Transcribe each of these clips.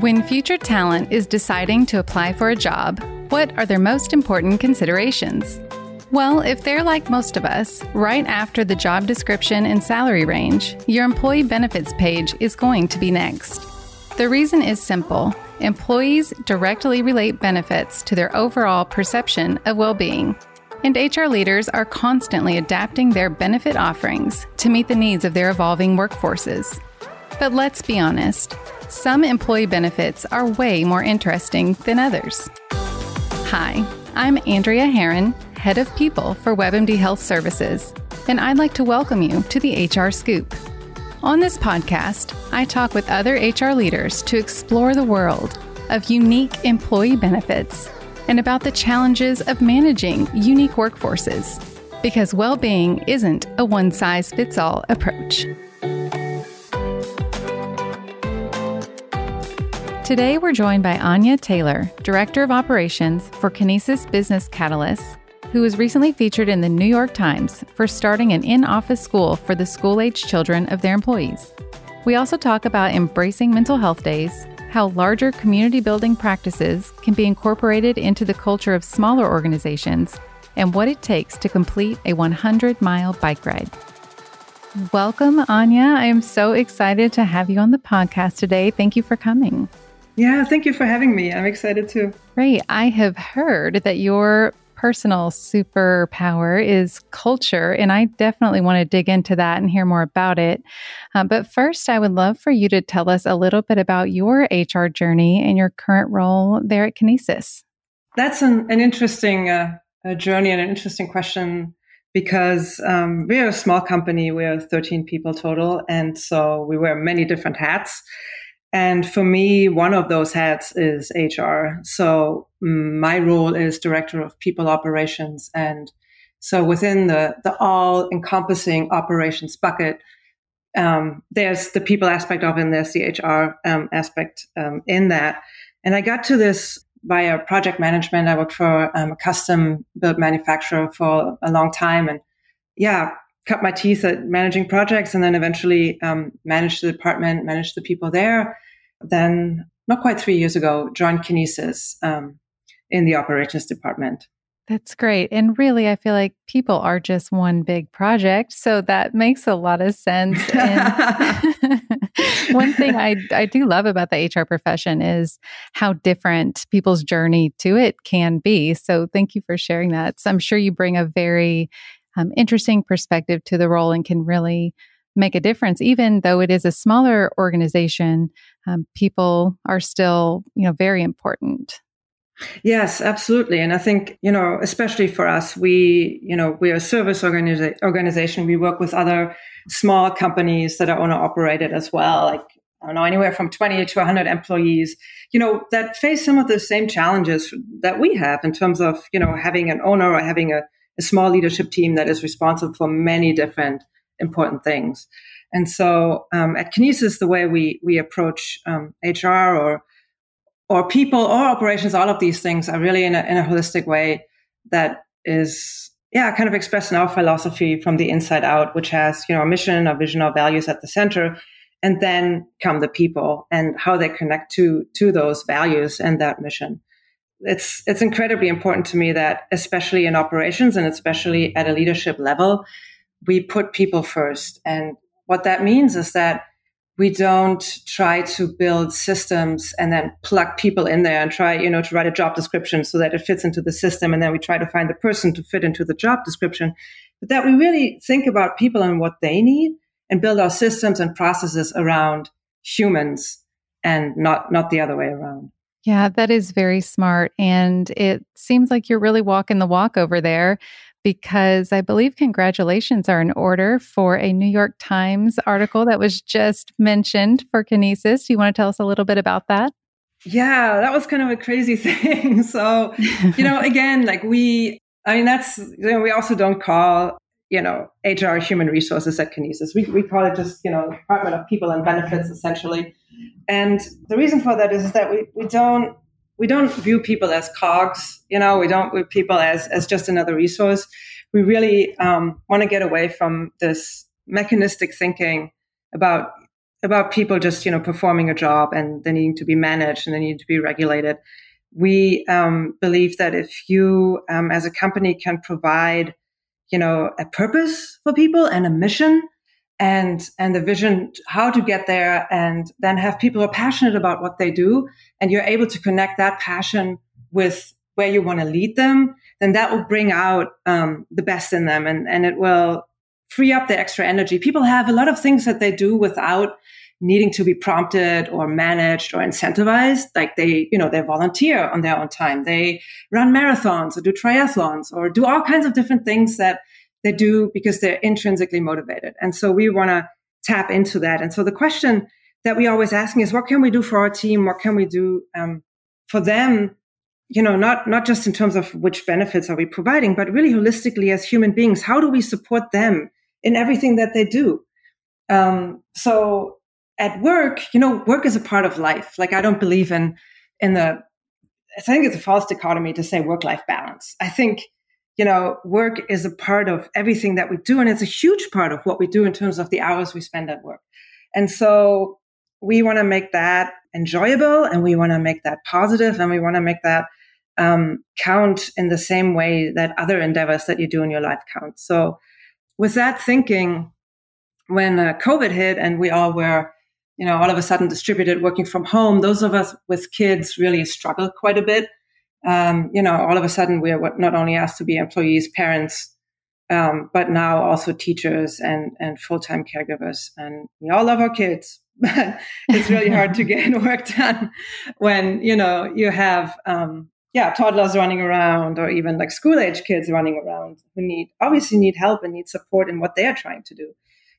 When future talent is deciding to apply for a job, what are their most important considerations? Well, if they're like most of us, right after the job description and salary range, your employee benefits page is going to be next. The reason is simple employees directly relate benefits to their overall perception of well being. And HR leaders are constantly adapting their benefit offerings to meet the needs of their evolving workforces. But let's be honest, some employee benefits are way more interesting than others. Hi, I'm Andrea Herron, Head of People for WebMD Health Services, and I'd like to welcome you to the HR Scoop. On this podcast, I talk with other HR leaders to explore the world of unique employee benefits and about the challenges of managing unique workforces, because well being isn't a one size fits all approach. Today, we're joined by Anya Taylor, Director of Operations for Kinesis Business Catalyst, who was recently featured in the New York Times for starting an in office school for the school age children of their employees. We also talk about embracing mental health days, how larger community building practices can be incorporated into the culture of smaller organizations, and what it takes to complete a 100 mile bike ride. Welcome, Anya. I am so excited to have you on the podcast today. Thank you for coming. Yeah, thank you for having me. I'm excited too. Great. I have heard that your personal superpower is culture, and I definitely want to dig into that and hear more about it. Uh, but first, I would love for you to tell us a little bit about your HR journey and your current role there at Kinesis. That's an, an interesting uh, journey and an interesting question because um, we're a small company. We're 13 people total. And so we wear many different hats. And for me, one of those hats is HR. So mm, my role is director of people operations. And so within the, the all encompassing operations bucket, um, there's the people aspect of it and there's the HR um, aspect um, in that. And I got to this via project management. I worked for um, a custom built manufacturer for a long time. And yeah, cut my teeth at managing projects and then eventually um, managed the department, managed the people there. Then, not quite three years ago, joined Kinesis um, in the operations department. That's great. And really, I feel like people are just one big project. So that makes a lot of sense. one thing I, I do love about the HR profession is how different people's journey to it can be. So thank you for sharing that. So I'm sure you bring a very um, interesting perspective to the role and can really make a difference even though it is a smaller organization um, people are still you know very important. Yes absolutely and i think you know especially for us we you know we're a service organiza- organization. We work with other small companies that are owner operated as well like I don't know, anywhere from 20 to 100 employees, you know, that face some of the same challenges that we have in terms of, you know, having an owner or having a a small leadership team that is responsible for many different important things. And so um, at Kinesis, the way we we approach um, HR or or people or operations, all of these things are really in a, in a holistic way that is yeah kind of expressing our philosophy from the inside out, which has you know a mission, a vision, our values at the center, and then come the people and how they connect to to those values and that mission it's it's incredibly important to me that especially in operations and especially at a leadership level we put people first. And what that means is that we don't try to build systems and then plug people in there and try you know to write a job description so that it fits into the system. And then we try to find the person to fit into the job description. But that we really think about people and what they need and build our systems and processes around humans and not not the other way around. Yeah, that is very smart. And it seems like you're really walking the walk over there because I believe congratulations are in order for a New York Times article that was just mentioned for Kinesis. Do you want to tell us a little bit about that? Yeah, that was kind of a crazy thing. so, you know, again, like we, I mean, that's, you know, we also don't call, you know, HR human resources at Kinesis. We, we call it just, you know, Department of People and Benefits essentially. And the reason for that is, that we, we don't we don't view people as cogs. You know, we don't view people as as just another resource. We really um, want to get away from this mechanistic thinking about about people just, you know, performing a job and they needing to be managed and they need to be regulated. We um, believe that if you, um, as a company, can provide, you know, a purpose for people and a mission and and the vision how to get there and then have people who are passionate about what they do and you're able to connect that passion with where you want to lead them then that will bring out um, the best in them and and it will free up their extra energy. People have a lot of things that they do without needing to be prompted or managed or incentivized like they you know they volunteer on their own time. They run marathons or do triathlons or do all kinds of different things that they do because they're intrinsically motivated. And so we want to tap into that. And so the question that we always asking is, what can we do for our team? What can we do um, for them? You know, not not just in terms of which benefits are we providing, but really holistically as human beings, how do we support them in everything that they do? Um, so at work, you know, work is a part of life. Like I don't believe in in the I think it's a false dichotomy to say work life balance. I think you know, work is a part of everything that we do. And it's a huge part of what we do in terms of the hours we spend at work. And so we want to make that enjoyable and we want to make that positive and we want to make that um, count in the same way that other endeavors that you do in your life count. So with that thinking, when uh, COVID hit and we all were, you know, all of a sudden distributed working from home, those of us with kids really struggled quite a bit um, you know, all of a sudden we're not only asked to be employees, parents, um, but now also teachers and, and full-time caregivers. And we all love our kids. it's really hard to get work done when, you know, you have, um, yeah, toddlers running around or even like school age kids running around who need, obviously need help and need support in what they're trying to do.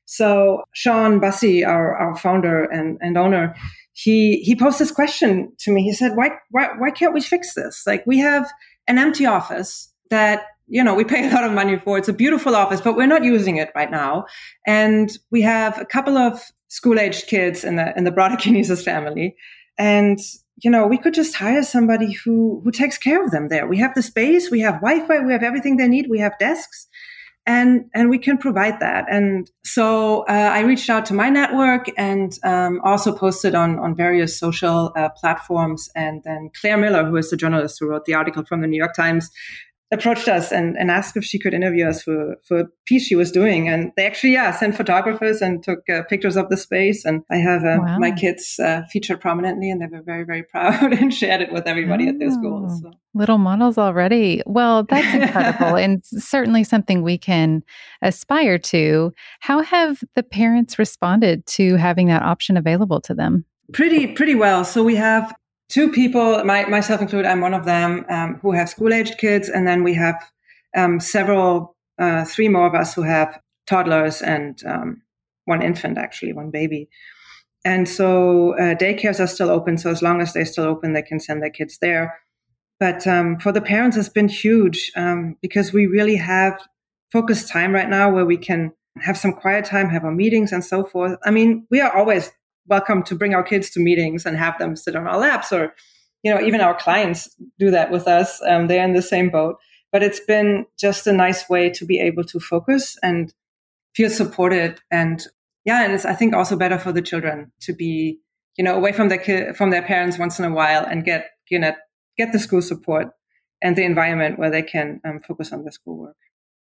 So Sean Bussey, our, our founder and, and owner, he he posed this question to me. He said, "Why why why can't we fix this? Like we have an empty office that you know we pay a lot of money for. It's a beautiful office, but we're not using it right now. And we have a couple of school aged kids in the in the broader Kinesis family, and you know we could just hire somebody who who takes care of them there. We have the space, we have Wi-Fi, we have everything they need, we have desks." And and we can provide that. And so uh, I reached out to my network and um, also posted on on various social uh, platforms. And then Claire Miller, who is the journalist who wrote the article from the New York Times, approached us and, and asked if she could interview us for, for a piece she was doing. And they actually, yeah, sent photographers and took uh, pictures of the space. And I have uh, wow. my kids uh, featured prominently and they were very, very proud and shared it with everybody oh, at their schools. So. Little models already. Well, that's incredible and certainly something we can aspire to. How have the parents responded to having that option available to them? Pretty, pretty well. So we have two people, my, myself included, I'm one of them, um, who have school aged kids. And then we have um, several, uh, three more of us who have toddlers and um, one infant, actually, one baby. And so uh, daycares are still open. So as long as they're still open, they can send their kids there. But um, for the parents, it's been huge um, because we really have focused time right now where we can have some quiet time, have our meetings and so forth. I mean, we are always welcome to bring our kids to meetings and have them sit on our laps or you know even our clients do that with us. Um, they're in the same boat. But it's been just a nice way to be able to focus and feel supported and yeah and it's i think also better for the children to be you know away from their ki- from their parents once in a while and get you know get the school support and the environment where they can um, focus on their schoolwork.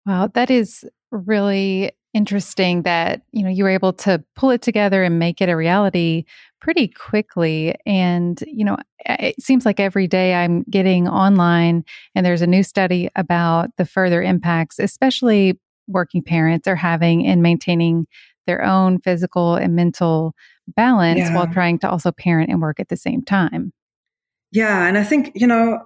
Wow that is really interesting that you know you were able to pull it together and make it a reality pretty quickly. And you know it seems like every day i'm getting online and there's a new study about the further impacts especially working parents are having in maintaining their own physical and mental balance yeah. while trying to also parent and work at the same time. Yeah and i think you know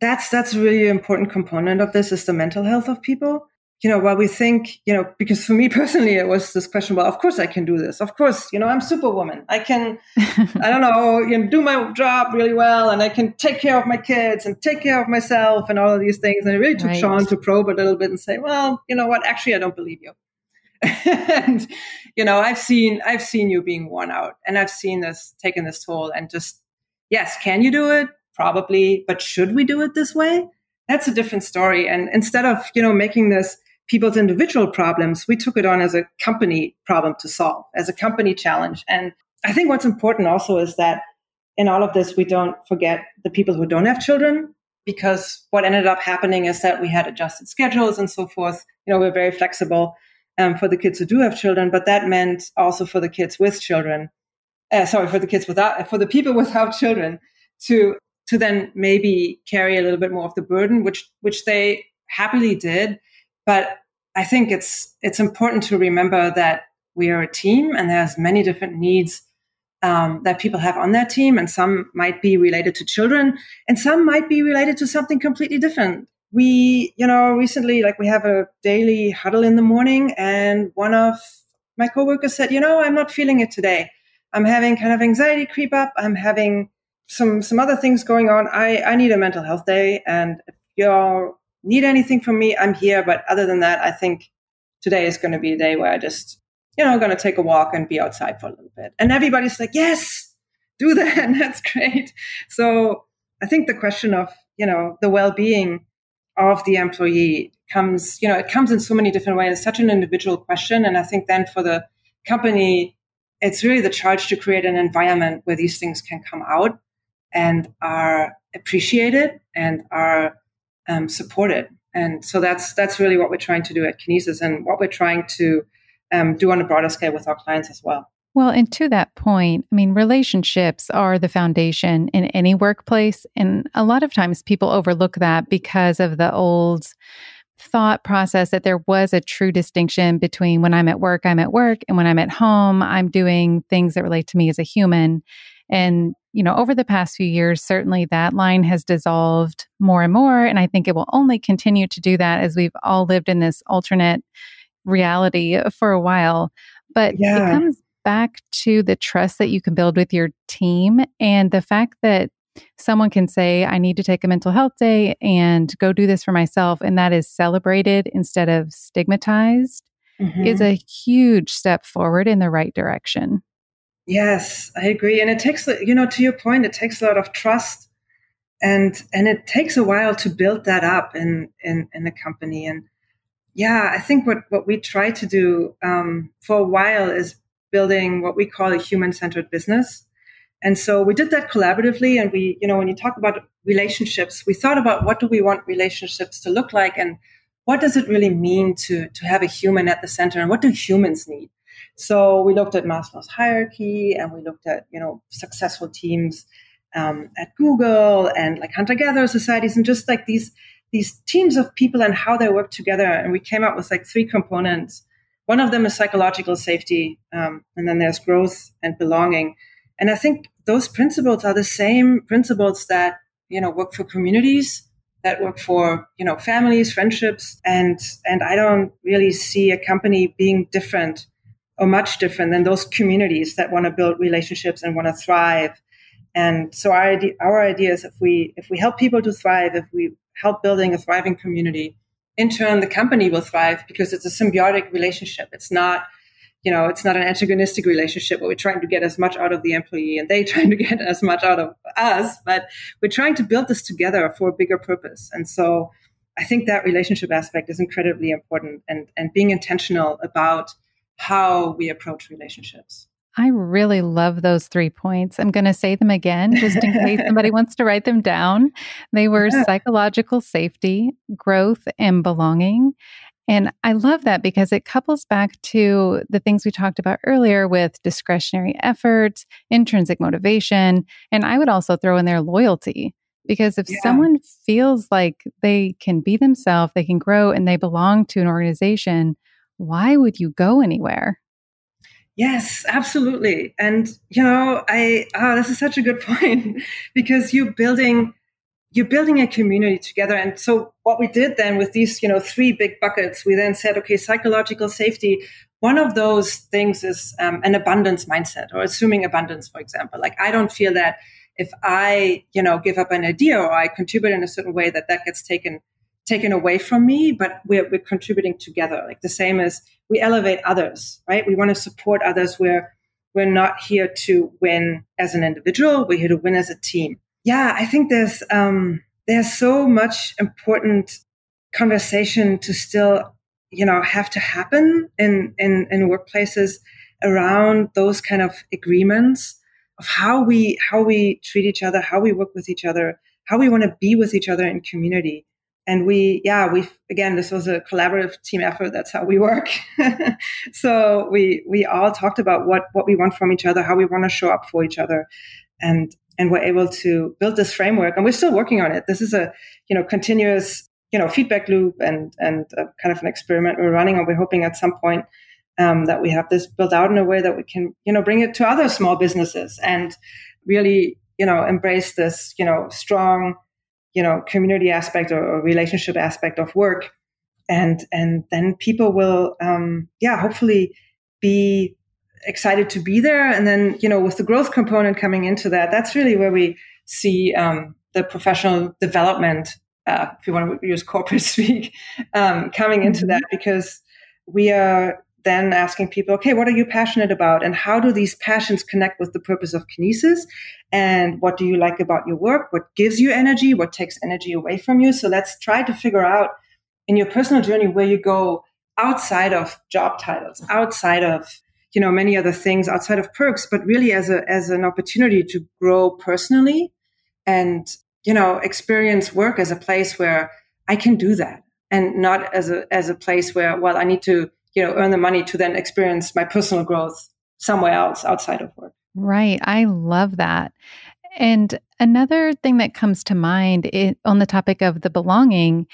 that's that's a really important component of this is the mental health of people you know, while we think, you know, because for me personally, it was this question, well, of course I can do this. Of course, you know, I'm superwoman. I can, I don't know, you know, do my job really well and I can take care of my kids and take care of myself and all of these things. And it really took right. Sean to probe a little bit and say, well, you know what, actually, I don't believe you. and, you know, I've seen, I've seen you being worn out and I've seen this, taken this toll and just, yes, can you do it? Probably. But should we do it this way? That's a different story. And instead of, you know, making this, people's individual problems, we took it on as a company problem to solve, as a company challenge. And I think what's important also is that in all of this, we don't forget the people who don't have children because what ended up happening is that we had adjusted schedules and so forth. You know, we're very flexible um, for the kids who do have children, but that meant also for the kids with children. Uh, sorry, for the kids without, for the people without children to to then maybe carry a little bit more of the burden, which which they happily did. But I think it's it's important to remember that we are a team, and there's many different needs um, that people have on their team, and some might be related to children, and some might be related to something completely different. We, you know, recently, like we have a daily huddle in the morning, and one of my coworkers said, "You know, I'm not feeling it today. I'm having kind of anxiety creep up. I'm having some some other things going on. I I need a mental health day, and if you need anything from me, I'm here. But other than that, I think today is going to be a day where I just you know, going to take a walk and be outside for a little bit. And everybody's like, yes, do that. And that's great. So I think the question of, you know, the well-being of the employee comes, you know, it comes in so many different ways. It's such an individual question. And I think then for the company, it's really the charge to create an environment where these things can come out and are appreciated and are um, supported. And so that's that's really what we're trying to do at Kinesis and what we're trying to um, do on a broader scale with our clients as well. Well, and to that point, I mean, relationships are the foundation in any workplace. And a lot of times people overlook that because of the old thought process that there was a true distinction between when I'm at work, I'm at work, and when I'm at home, I'm doing things that relate to me as a human. And, you know, over the past few years, certainly that line has dissolved more and more. And I think it will only continue to do that as we've all lived in this alternate reality for a while. But yeah. it comes back to the trust that you can build with your team and the fact that someone can say, I need to take a mental health day and go do this for myself, and that is celebrated instead of stigmatized, mm-hmm. is a huge step forward in the right direction. Yes, I agree. And it takes, you know, to your point, it takes a lot of trust and and it takes a while to build that up in in, in a company. And yeah, I think what, what we try to do um, for a while is building what we call a human centered business. And so we did that collaboratively. And we, you know, when you talk about relationships, we thought about what do we want relationships to look like and what does it really mean to, to have a human at the center and what do humans need? So we looked at Maslow's hierarchy and we looked at, you know, successful teams um, at Google and like hunter gatherer societies and just like these these teams of people and how they work together. And we came up with like three components. One of them is psychological safety, um, and then there's growth and belonging. And I think those principles are the same principles that you know work for communities, that work for you know families, friendships, and and I don't really see a company being different or much different than those communities that want to build relationships and want to thrive. And so our idea, our idea is if we if we help people to thrive, if we help building a thriving community. In turn, the company will thrive because it's a symbiotic relationship. It's not, you know, it's not an antagonistic relationship where we're trying to get as much out of the employee and they trying to get as much out of us, but we're trying to build this together for a bigger purpose. And so I think that relationship aspect is incredibly important and, and being intentional about how we approach relationships. I really love those three points. I'm going to say them again just in case somebody wants to write them down. They were yeah. psychological safety, growth, and belonging. And I love that because it couples back to the things we talked about earlier with discretionary effort, intrinsic motivation. And I would also throw in there loyalty. Because if yeah. someone feels like they can be themselves, they can grow, and they belong to an organization, why would you go anywhere? Yes, absolutely. And you know, I oh, this is such a good point because you're building you're building a community together. And so what we did then with these, you know, three big buckets, we then said, okay, psychological safety. One of those things is um, an abundance mindset or assuming abundance, for example. Like I don't feel that if I, you know, give up an idea or I contribute in a certain way that that gets taken taken away from me, but we're, we're contributing together. Like the same as we elevate others, right? We want to support others We're, we're not here to win as an individual. We're here to win as a team. Yeah, I think there's, um, there's so much important conversation to still, you know, have to happen in, in, in workplaces around those kind of agreements of how we how we treat each other, how we work with each other, how we want to be with each other in community. And we, yeah, we again, this was a collaborative team effort. That's how we work. so we we all talked about what what we want from each other, how we want to show up for each other, and and we're able to build this framework. And we're still working on it. This is a you know continuous you know feedback loop and and kind of an experiment we're running, and we're hoping at some point um, that we have this built out in a way that we can, you know, bring it to other small businesses and really, you know, embrace this, you know, strong, you know, community aspect or, or relationship aspect of work. And, and then people will, um, yeah, hopefully be excited to be there. And then, you know, with the growth component coming into that, that's really where we see, um, the professional development, uh, if you want to use corporate speak, um, coming into mm-hmm. that because we are then asking people, okay, what are you passionate about? And how do these passions connect with the purpose of Kinesis? And what do you like about your work? What gives you energy? What takes energy away from you? So let's try to figure out in your personal journey where you go outside of job titles, outside of you know many other things, outside of perks, but really as a as an opportunity to grow personally and you know experience work as a place where I can do that and not as a as a place where well I need to you know earn the money to then experience my personal growth somewhere else outside of work. Right. I love that. And another thing that comes to mind it, on the topic of the belonging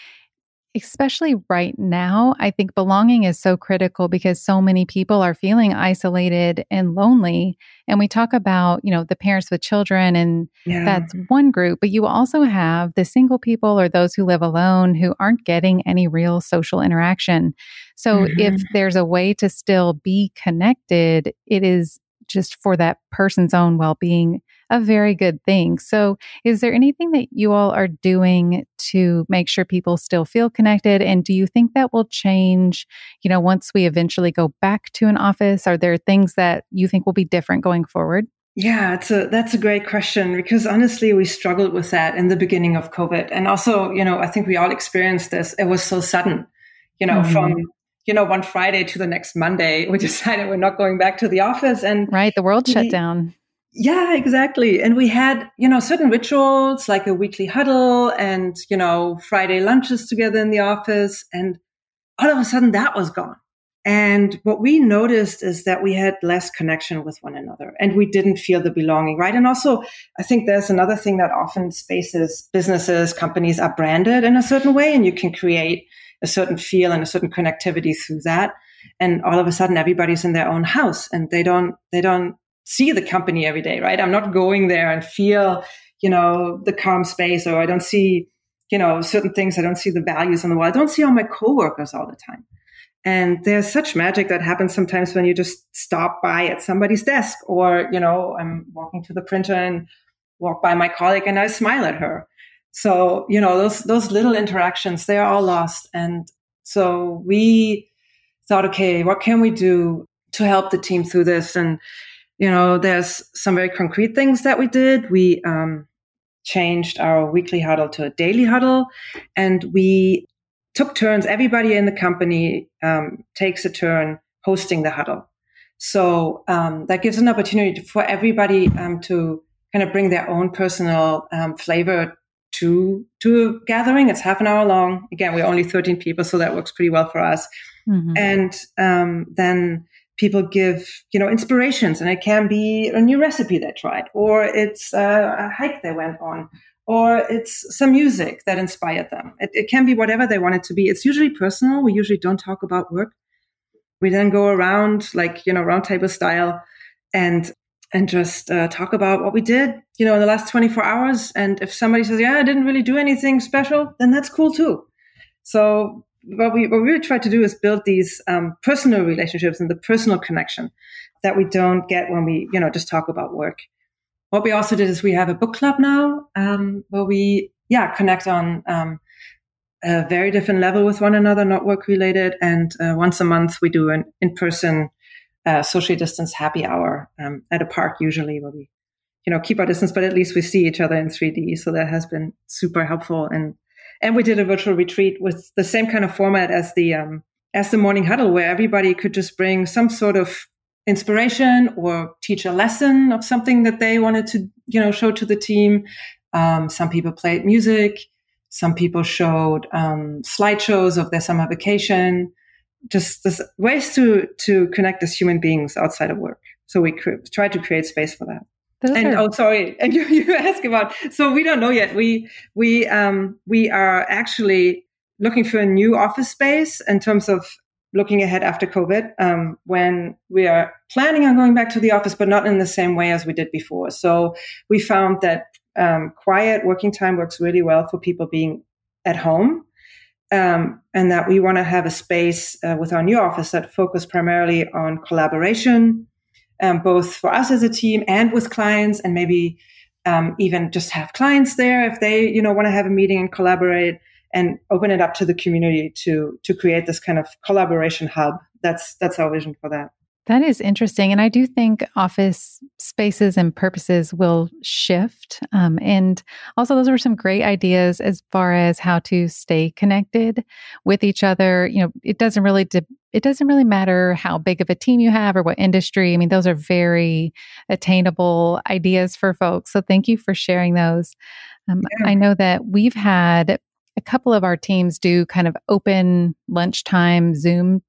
especially right now, I think belonging is so critical because so many people are feeling isolated and lonely. And we talk about, you know, the parents with children, and yeah. that's one group, but you also have the single people or those who live alone who aren't getting any real social interaction. So mm-hmm. if there's a way to still be connected, it is just for that person's own well being a very good thing. So, is there anything that you all are doing to make sure people still feel connected? And do you think that will change, you know, once we eventually go back to an office? Are there things that you think will be different going forward? Yeah, it's a that's a great question because honestly, we struggled with that in the beginning of COVID, and also, you know, I think we all experienced this. It was so sudden, you know, mm-hmm. from you know one Friday to the next Monday, we decided we're not going back to the office, and right, the world we, shut down. Yeah, exactly. And we had, you know, certain rituals like a weekly huddle and, you know, Friday lunches together in the office. And all of a sudden that was gone. And what we noticed is that we had less connection with one another and we didn't feel the belonging, right? And also, I think there's another thing that often spaces, businesses, companies are branded in a certain way and you can create a certain feel and a certain connectivity through that. And all of a sudden everybody's in their own house and they don't, they don't see the company every day, right? I'm not going there and feel, you know, the calm space or I don't see, you know, certain things. I don't see the values on the wall. I don't see all my coworkers all the time. And there's such magic that happens sometimes when you just stop by at somebody's desk or, you know, I'm walking to the printer and walk by my colleague and I smile at her. So, you know, those, those little interactions, they're all lost. And so we thought, okay, what can we do to help the team through this? And, you know, there's some very concrete things that we did. We um, changed our weekly huddle to a daily huddle, and we took turns. Everybody in the company um, takes a turn hosting the huddle. So um, that gives an opportunity for everybody um, to kind of bring their own personal um, flavor to to a gathering. It's half an hour long. Again, we're only 13 people, so that works pretty well for us. Mm-hmm. And um, then people give you know inspirations and it can be a new recipe they tried or it's a, hike they went on or it's some music that inspired them. It, it, can be whatever they want it to be. It's usually personal. We usually don't talk about work. We then go around like you know roundtable style and and just uh, talk about what we did you know in the last 24 hours. And if somebody says yeah i didn't really do anything special then that's cool too. So what we what we really try to do is build these um, personal relationships and the personal connection that we don't get when we you know just talk about work. What we also did is we have a book club now um, where we yeah connect on um, a very different level with one another, not work related. And uh, once a month we do an in person uh, socially distance happy hour um, at a park usually where we you know keep our distance, but at least we see each other in 3D. So that has been super helpful and and we did a virtual retreat with the same kind of format as the um, as the morning huddle, where everybody could just bring some sort of inspiration or teach a lesson of something that they wanted to, you know, show to the team. Um, some people played music. Some people showed um, slideshows of their summer vacation. Just ways to to connect as human beings outside of work. So we cr- try to create space for that. Those and are- oh, sorry, and you, you ask about. So we don't know yet. We we um, we are actually looking for a new office space in terms of looking ahead after COVID, um, when we are planning on going back to the office, but not in the same way as we did before. So we found that um, quiet working time works really well for people being at home. Um, and that we want to have a space uh, with our new office that focus primarily on collaboration, um, both for us as a team and with clients, and maybe um, even just have clients there if they, you know, want to have a meeting and collaborate and open it up to the community to to create this kind of collaboration hub. That's that's our vision for that. That is interesting. And I do think office spaces and purposes will shift. Um, and also, those were some great ideas as far as how to stay connected with each other. You know, it doesn't really, de- it doesn't really matter how big of a team you have or what industry. I mean, those are very attainable ideas for folks. So thank you for sharing those. Um, yeah. I know that we've had a couple of our teams do kind of open lunchtime Zoom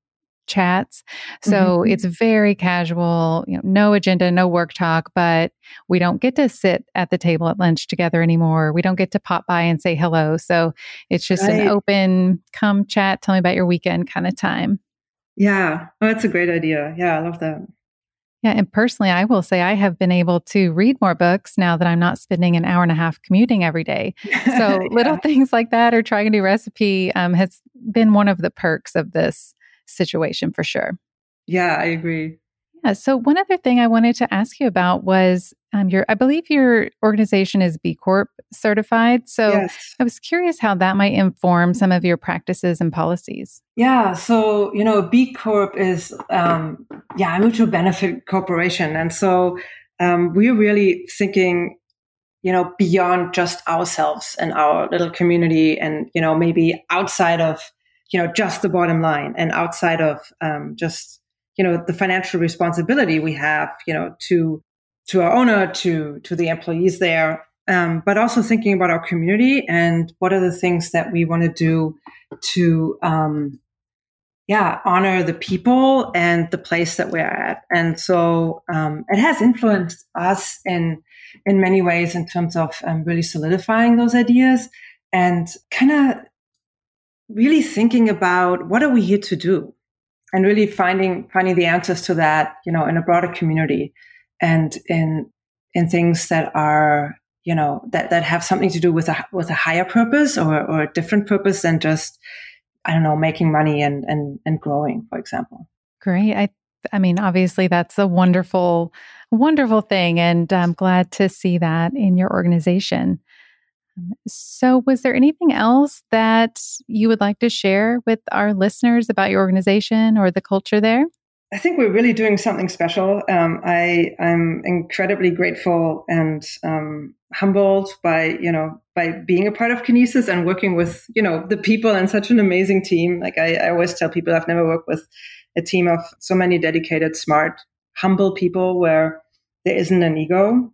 chats. So mm-hmm. it's very casual, you know, no agenda, no work talk, but we don't get to sit at the table at lunch together anymore. We don't get to pop by and say hello. So it's just right. an open come chat, tell me about your weekend kind of time. Yeah. Oh, that's a great idea. Yeah, I love that. Yeah. And personally, I will say I have been able to read more books now that I'm not spending an hour and a half commuting every day. So yeah. little things like that or trying a new recipe um, has been one of the perks of this situation for sure. Yeah, I agree. Yeah. So one other thing I wanted to ask you about was um, your, I believe your organization is B Corp certified. So yes. I was curious how that might inform some of your practices and policies. Yeah. So you know, B Corp is um, yeah a mutual benefit corporation, and so um, we're really thinking you know beyond just ourselves and our little community and you know maybe outside of you know just the bottom line and outside of um, just you know the financial responsibility we have you know to to our owner to to the employees there. Um, but also thinking about our community and what are the things that we want to do to um, yeah honor the people and the place that we're at. And so um, it has influenced us in in many ways in terms of um, really solidifying those ideas and kind of really thinking about what are we here to do? And really finding finding the answers to that you know in a broader community and in in things that are you know that that have something to do with a with a higher purpose or or a different purpose than just i don't know making money and and and growing for example. Great. I i mean obviously that's a wonderful wonderful thing and i'm glad to see that in your organization so, was there anything else that you would like to share with our listeners about your organization or the culture there? I think we're really doing something special. Um, I am incredibly grateful and um, humbled by you know by being a part of Kinesis and working with you know the people and such an amazing team. Like I, I always tell people, I've never worked with a team of so many dedicated, smart, humble people where there isn't an ego.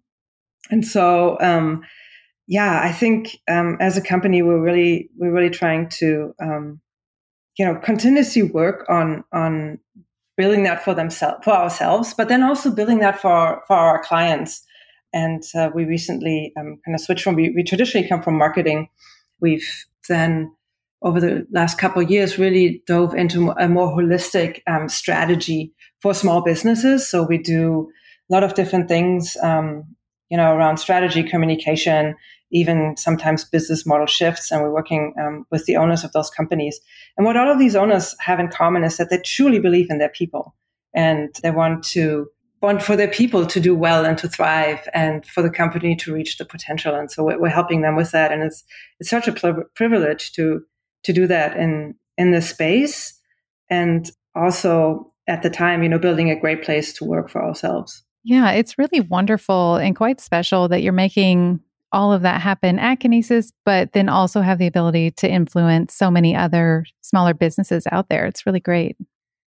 And so um, yeah, I think um, as a company, we're really we're really trying to um, you know continuously work on on building that for themselves for ourselves, but then also building that for for our clients. And uh, we recently um, kind of switched from we, we, traditionally come from marketing. We've then over the last couple of years really dove into a more holistic um, strategy for small businesses. So we do a lot of different things, um, you know, around strategy, communication, even sometimes business model shifts. And we're working um, with the owners of those companies. And what all of these owners have in common is that they truly believe in their people and they want to want for their people to do well and to thrive and for the company to reach the potential. And so we're, helping them with that. And it's, it's such a privilege to, to do that in, in this space. And also at the time, you know, building a great place to work for ourselves. Yeah, it's really wonderful and quite special that you're making all of that happen at Kinesis, but then also have the ability to influence so many other smaller businesses out there. It's really great.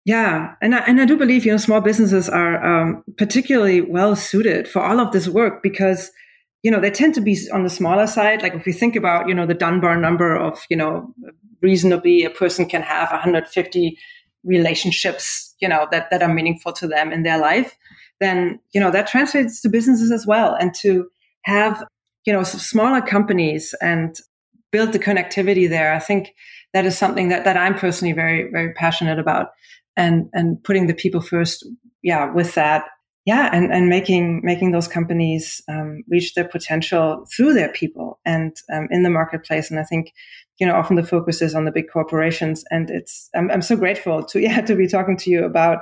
Yeah, and I, and I do believe you know small businesses are um, particularly well suited for all of this work because you know they tend to be on the smaller side. Like if we think about you know the Dunbar number of you know reasonably a person can have 150 relationships you know that that are meaningful to them in their life, then you know that translates to businesses as well, and to have you know smaller companies and build the connectivity there. I think that is something that that I'm personally very very passionate about. And and putting the people first yeah with that. Yeah and and making making those companies um, reach their potential through their people and um, in the marketplace. And i think you know often the focus is on the big corporations. And it's i'm, I'm so grateful to yeah to be talking to you about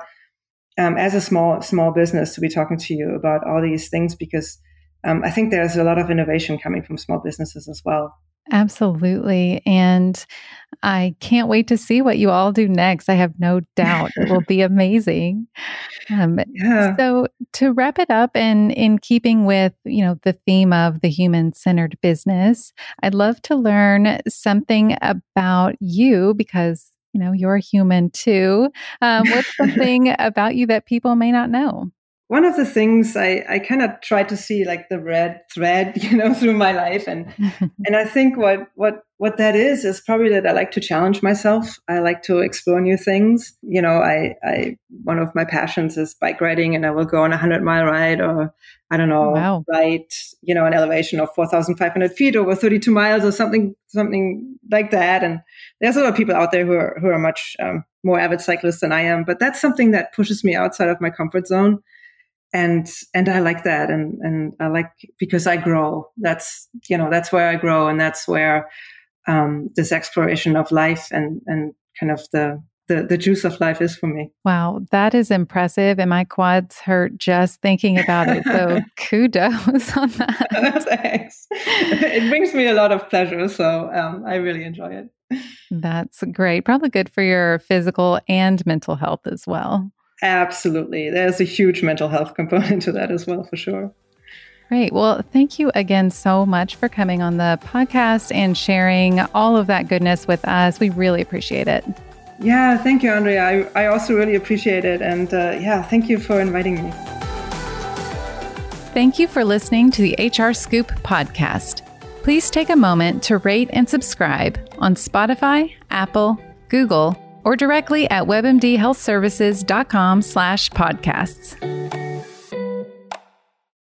um, as a small small business to be talking to you about all these things because um, i think there's a lot of innovation coming from small businesses as well Absolutely. And I can't wait to see what you all do next. I have no doubt it will be amazing. Um, yeah. So to wrap it up and in keeping with, you know, the theme of the human centered business, I'd love to learn something about you because, you know, you're human too. Um, what's something about you that people may not know? One of the things I, I kind of try to see like the red thread, you know, through my life. And, and I think what, what, what that is, is probably that I like to challenge myself. I like to explore new things. You know, I, I, one of my passions is bike riding and I will go on a hundred mile ride or I don't know, wow. ride, you know, an elevation of 4,500 feet over 32 miles or something, something like that. And there's a lot of people out there who are, who are much um, more avid cyclists than I am, but that's something that pushes me outside of my comfort zone and and I like that and and I like because I grow that's you know that's where I grow and that's where um, this exploration of life and and kind of the the, the juice of life is for me. Wow, that is impressive. And my quads hurt just thinking about it. So kudos on that. Thanks. It brings me a lot of pleasure. So um, I really enjoy it. That's great. Probably good for your physical and mental health as well. Absolutely. There's a huge mental health component to that as well, for sure. Great. Well, thank you again so much for coming on the podcast and sharing all of that goodness with us. We really appreciate it. Yeah, thank you, Andrea. I, I also really appreciate it. And uh, yeah, thank you for inviting me. Thank you for listening to the HR Scoop podcast. Please take a moment to rate and subscribe on Spotify, Apple, Google, or directly at webmdhealthservices.com slash podcasts.